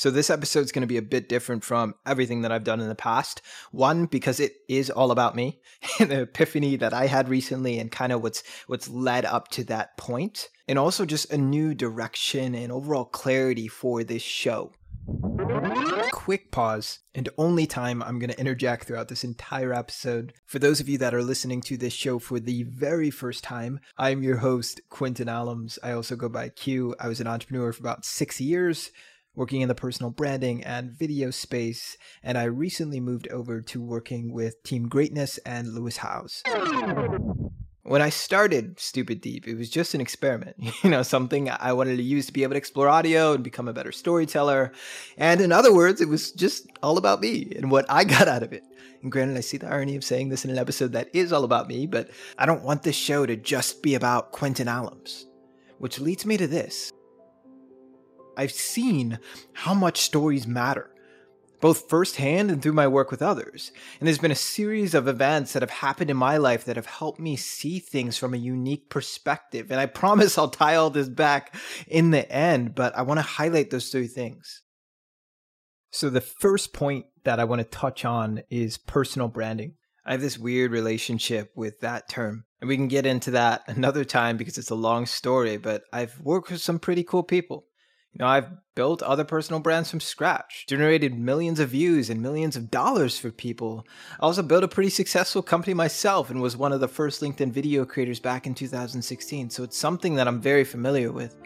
So, this episode is going to be a bit different from everything that I've done in the past. One, because it is all about me and the epiphany that I had recently and kind of what's, what's led up to that point, And also just a new direction and overall clarity for this show. Quick pause, and only time I'm going to interject throughout this entire episode. For those of you that are listening to this show for the very first time, I'm your host, Quentin Allums. I also go by Q. I was an entrepreneur for about six years working in the personal branding and video space, and I recently moved over to working with Team Greatness and Lewis Howes. When I started Stupid Deep, it was just an experiment, you know, something I wanted to use to be able to explore audio and become a better storyteller. And in other words, it was just all about me and what I got out of it. And granted, I see the irony of saying this in an episode that is all about me, but I don't want this show to just be about Quentin Allums. Which leads me to this. I've seen how much stories matter, both firsthand and through my work with others. And there's been a series of events that have happened in my life that have helped me see things from a unique perspective. And I promise I'll tie all this back in the end, but I want to highlight those three things. So, the first point that I want to touch on is personal branding. I have this weird relationship with that term. And we can get into that another time because it's a long story, but I've worked with some pretty cool people. You know, I've built other personal brands from scratch, generated millions of views and millions of dollars for people. I also built a pretty successful company myself and was one of the first LinkedIn video creators back in 2016, so it's something that I'm very familiar with.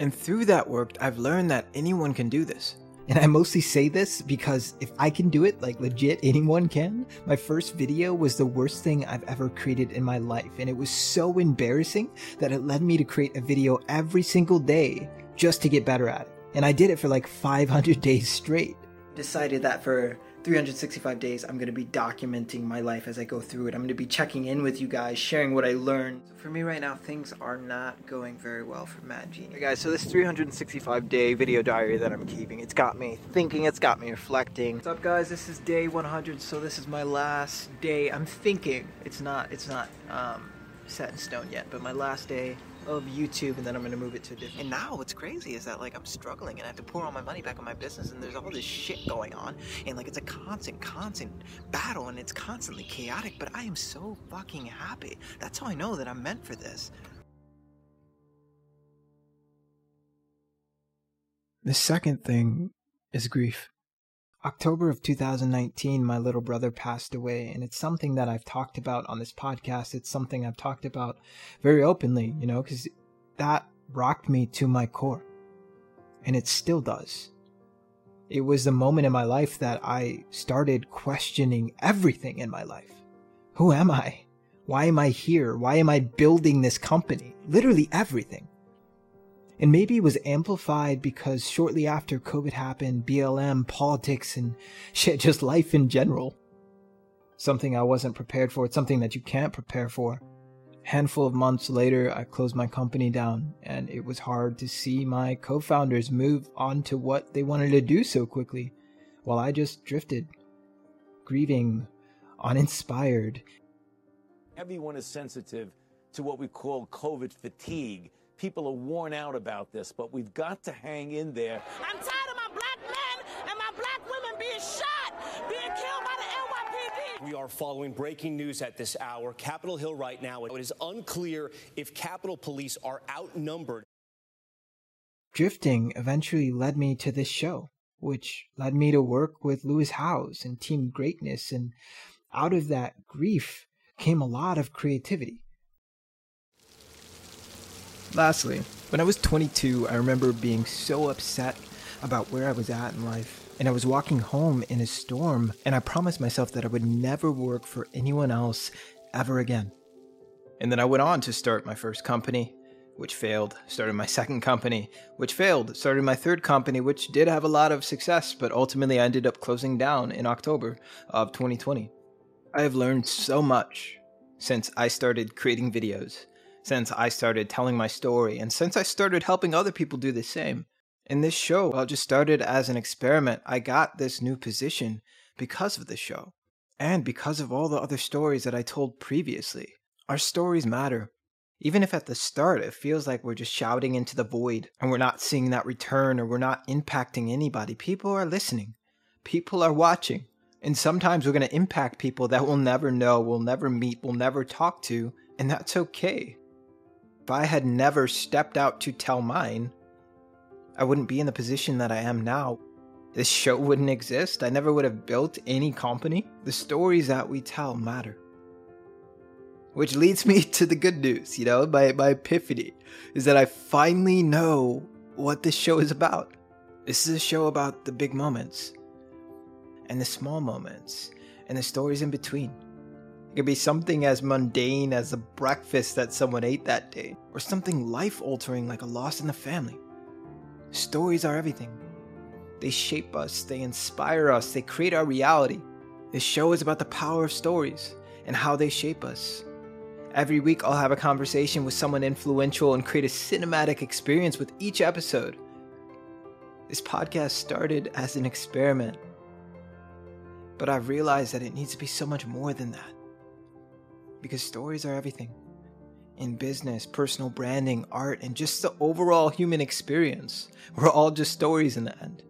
And through that work, I've learned that anyone can do this. And I mostly say this because if I can do it, like legit anyone can. My first video was the worst thing I've ever created in my life, and it was so embarrassing that it led me to create a video every single day just to get better at it. And I did it for like 500 days straight. Decided that for 365 days, I'm going to be documenting my life as I go through it. I'm going to be checking in with you guys, sharing what I learned. For me right now, things are not going very well for Mad Genius. Hey guys, so this 365 day video diary that I'm keeping, it's got me thinking, it's got me reflecting. What's up guys? This is day 100, so this is my last day. I'm thinking. It's not, it's not um, set in stone yet, but my last day of YouTube and then I'm gonna move it to a different. And now what's crazy is that like I'm struggling and I have to pour all my money back on my business and there's all this shit going on and like it's a constant, constant battle and it's constantly chaotic. But I am so fucking happy. That's how I know that I'm meant for this. The second thing is grief. October of 2019, my little brother passed away, and it's something that I've talked about on this podcast. It's something I've talked about very openly, you know, because that rocked me to my core, and it still does. It was the moment in my life that I started questioning everything in my life. Who am I? Why am I here? Why am I building this company? Literally everything. And maybe it was amplified because shortly after COVID happened, BLM, politics, and shit, just life in general. Something I wasn't prepared for. It's something that you can't prepare for. A handful of months later, I closed my company down, and it was hard to see my co founders move on to what they wanted to do so quickly, while I just drifted, grieving, uninspired. Everyone is sensitive to what we call COVID fatigue People are worn out about this, but we've got to hang in there. I'm tired of my black men and my black women being shot, being killed by the NYPD. We are following breaking news at this hour. Capitol Hill right now. It is unclear if Capitol Police are outnumbered. Drifting eventually led me to this show, which led me to work with Lewis Howes and Team Greatness. And out of that grief came a lot of creativity. Lastly, when I was 22, I remember being so upset about where I was at in life. And I was walking home in a storm, and I promised myself that I would never work for anyone else ever again. And then I went on to start my first company, which failed, started my second company, which failed, started my third company, which did have a lot of success, but ultimately I ended up closing down in October of 2020. I have learned so much since I started creating videos since I started telling my story and since I started helping other people do the same. In this show, while just started as an experiment, I got this new position because of the show and because of all the other stories that I told previously. Our stories matter. Even if at the start it feels like we're just shouting into the void and we're not seeing that return or we're not impacting anybody, people are listening. People are watching. And sometimes we're going to impact people that we'll never know, we'll never meet, we'll never talk to, and that's okay. If I had never stepped out to tell mine, I wouldn't be in the position that I am now. This show wouldn't exist. I never would have built any company. The stories that we tell matter. Which leads me to the good news, you know, my, my epiphany is that I finally know what this show is about. This is a show about the big moments and the small moments and the stories in between. It could be something as mundane as a breakfast that someone ate that day, or something life altering like a loss in the family. Stories are everything. They shape us, they inspire us, they create our reality. This show is about the power of stories and how they shape us. Every week, I'll have a conversation with someone influential and create a cinematic experience with each episode. This podcast started as an experiment, but I've realized that it needs to be so much more than that. Because stories are everything in business, personal branding, art, and just the overall human experience. We're all just stories in the end.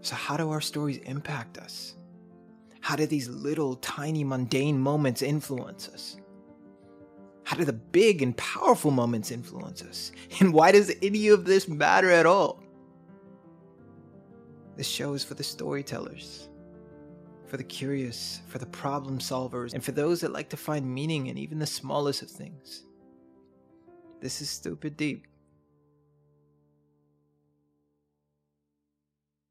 So, how do our stories impact us? How do these little, tiny, mundane moments influence us? How do the big and powerful moments influence us? And why does any of this matter at all? This show is for the storytellers, for the curious, for the problem solvers, and for those that like to find meaning in even the smallest of things. This is Stupid Deep.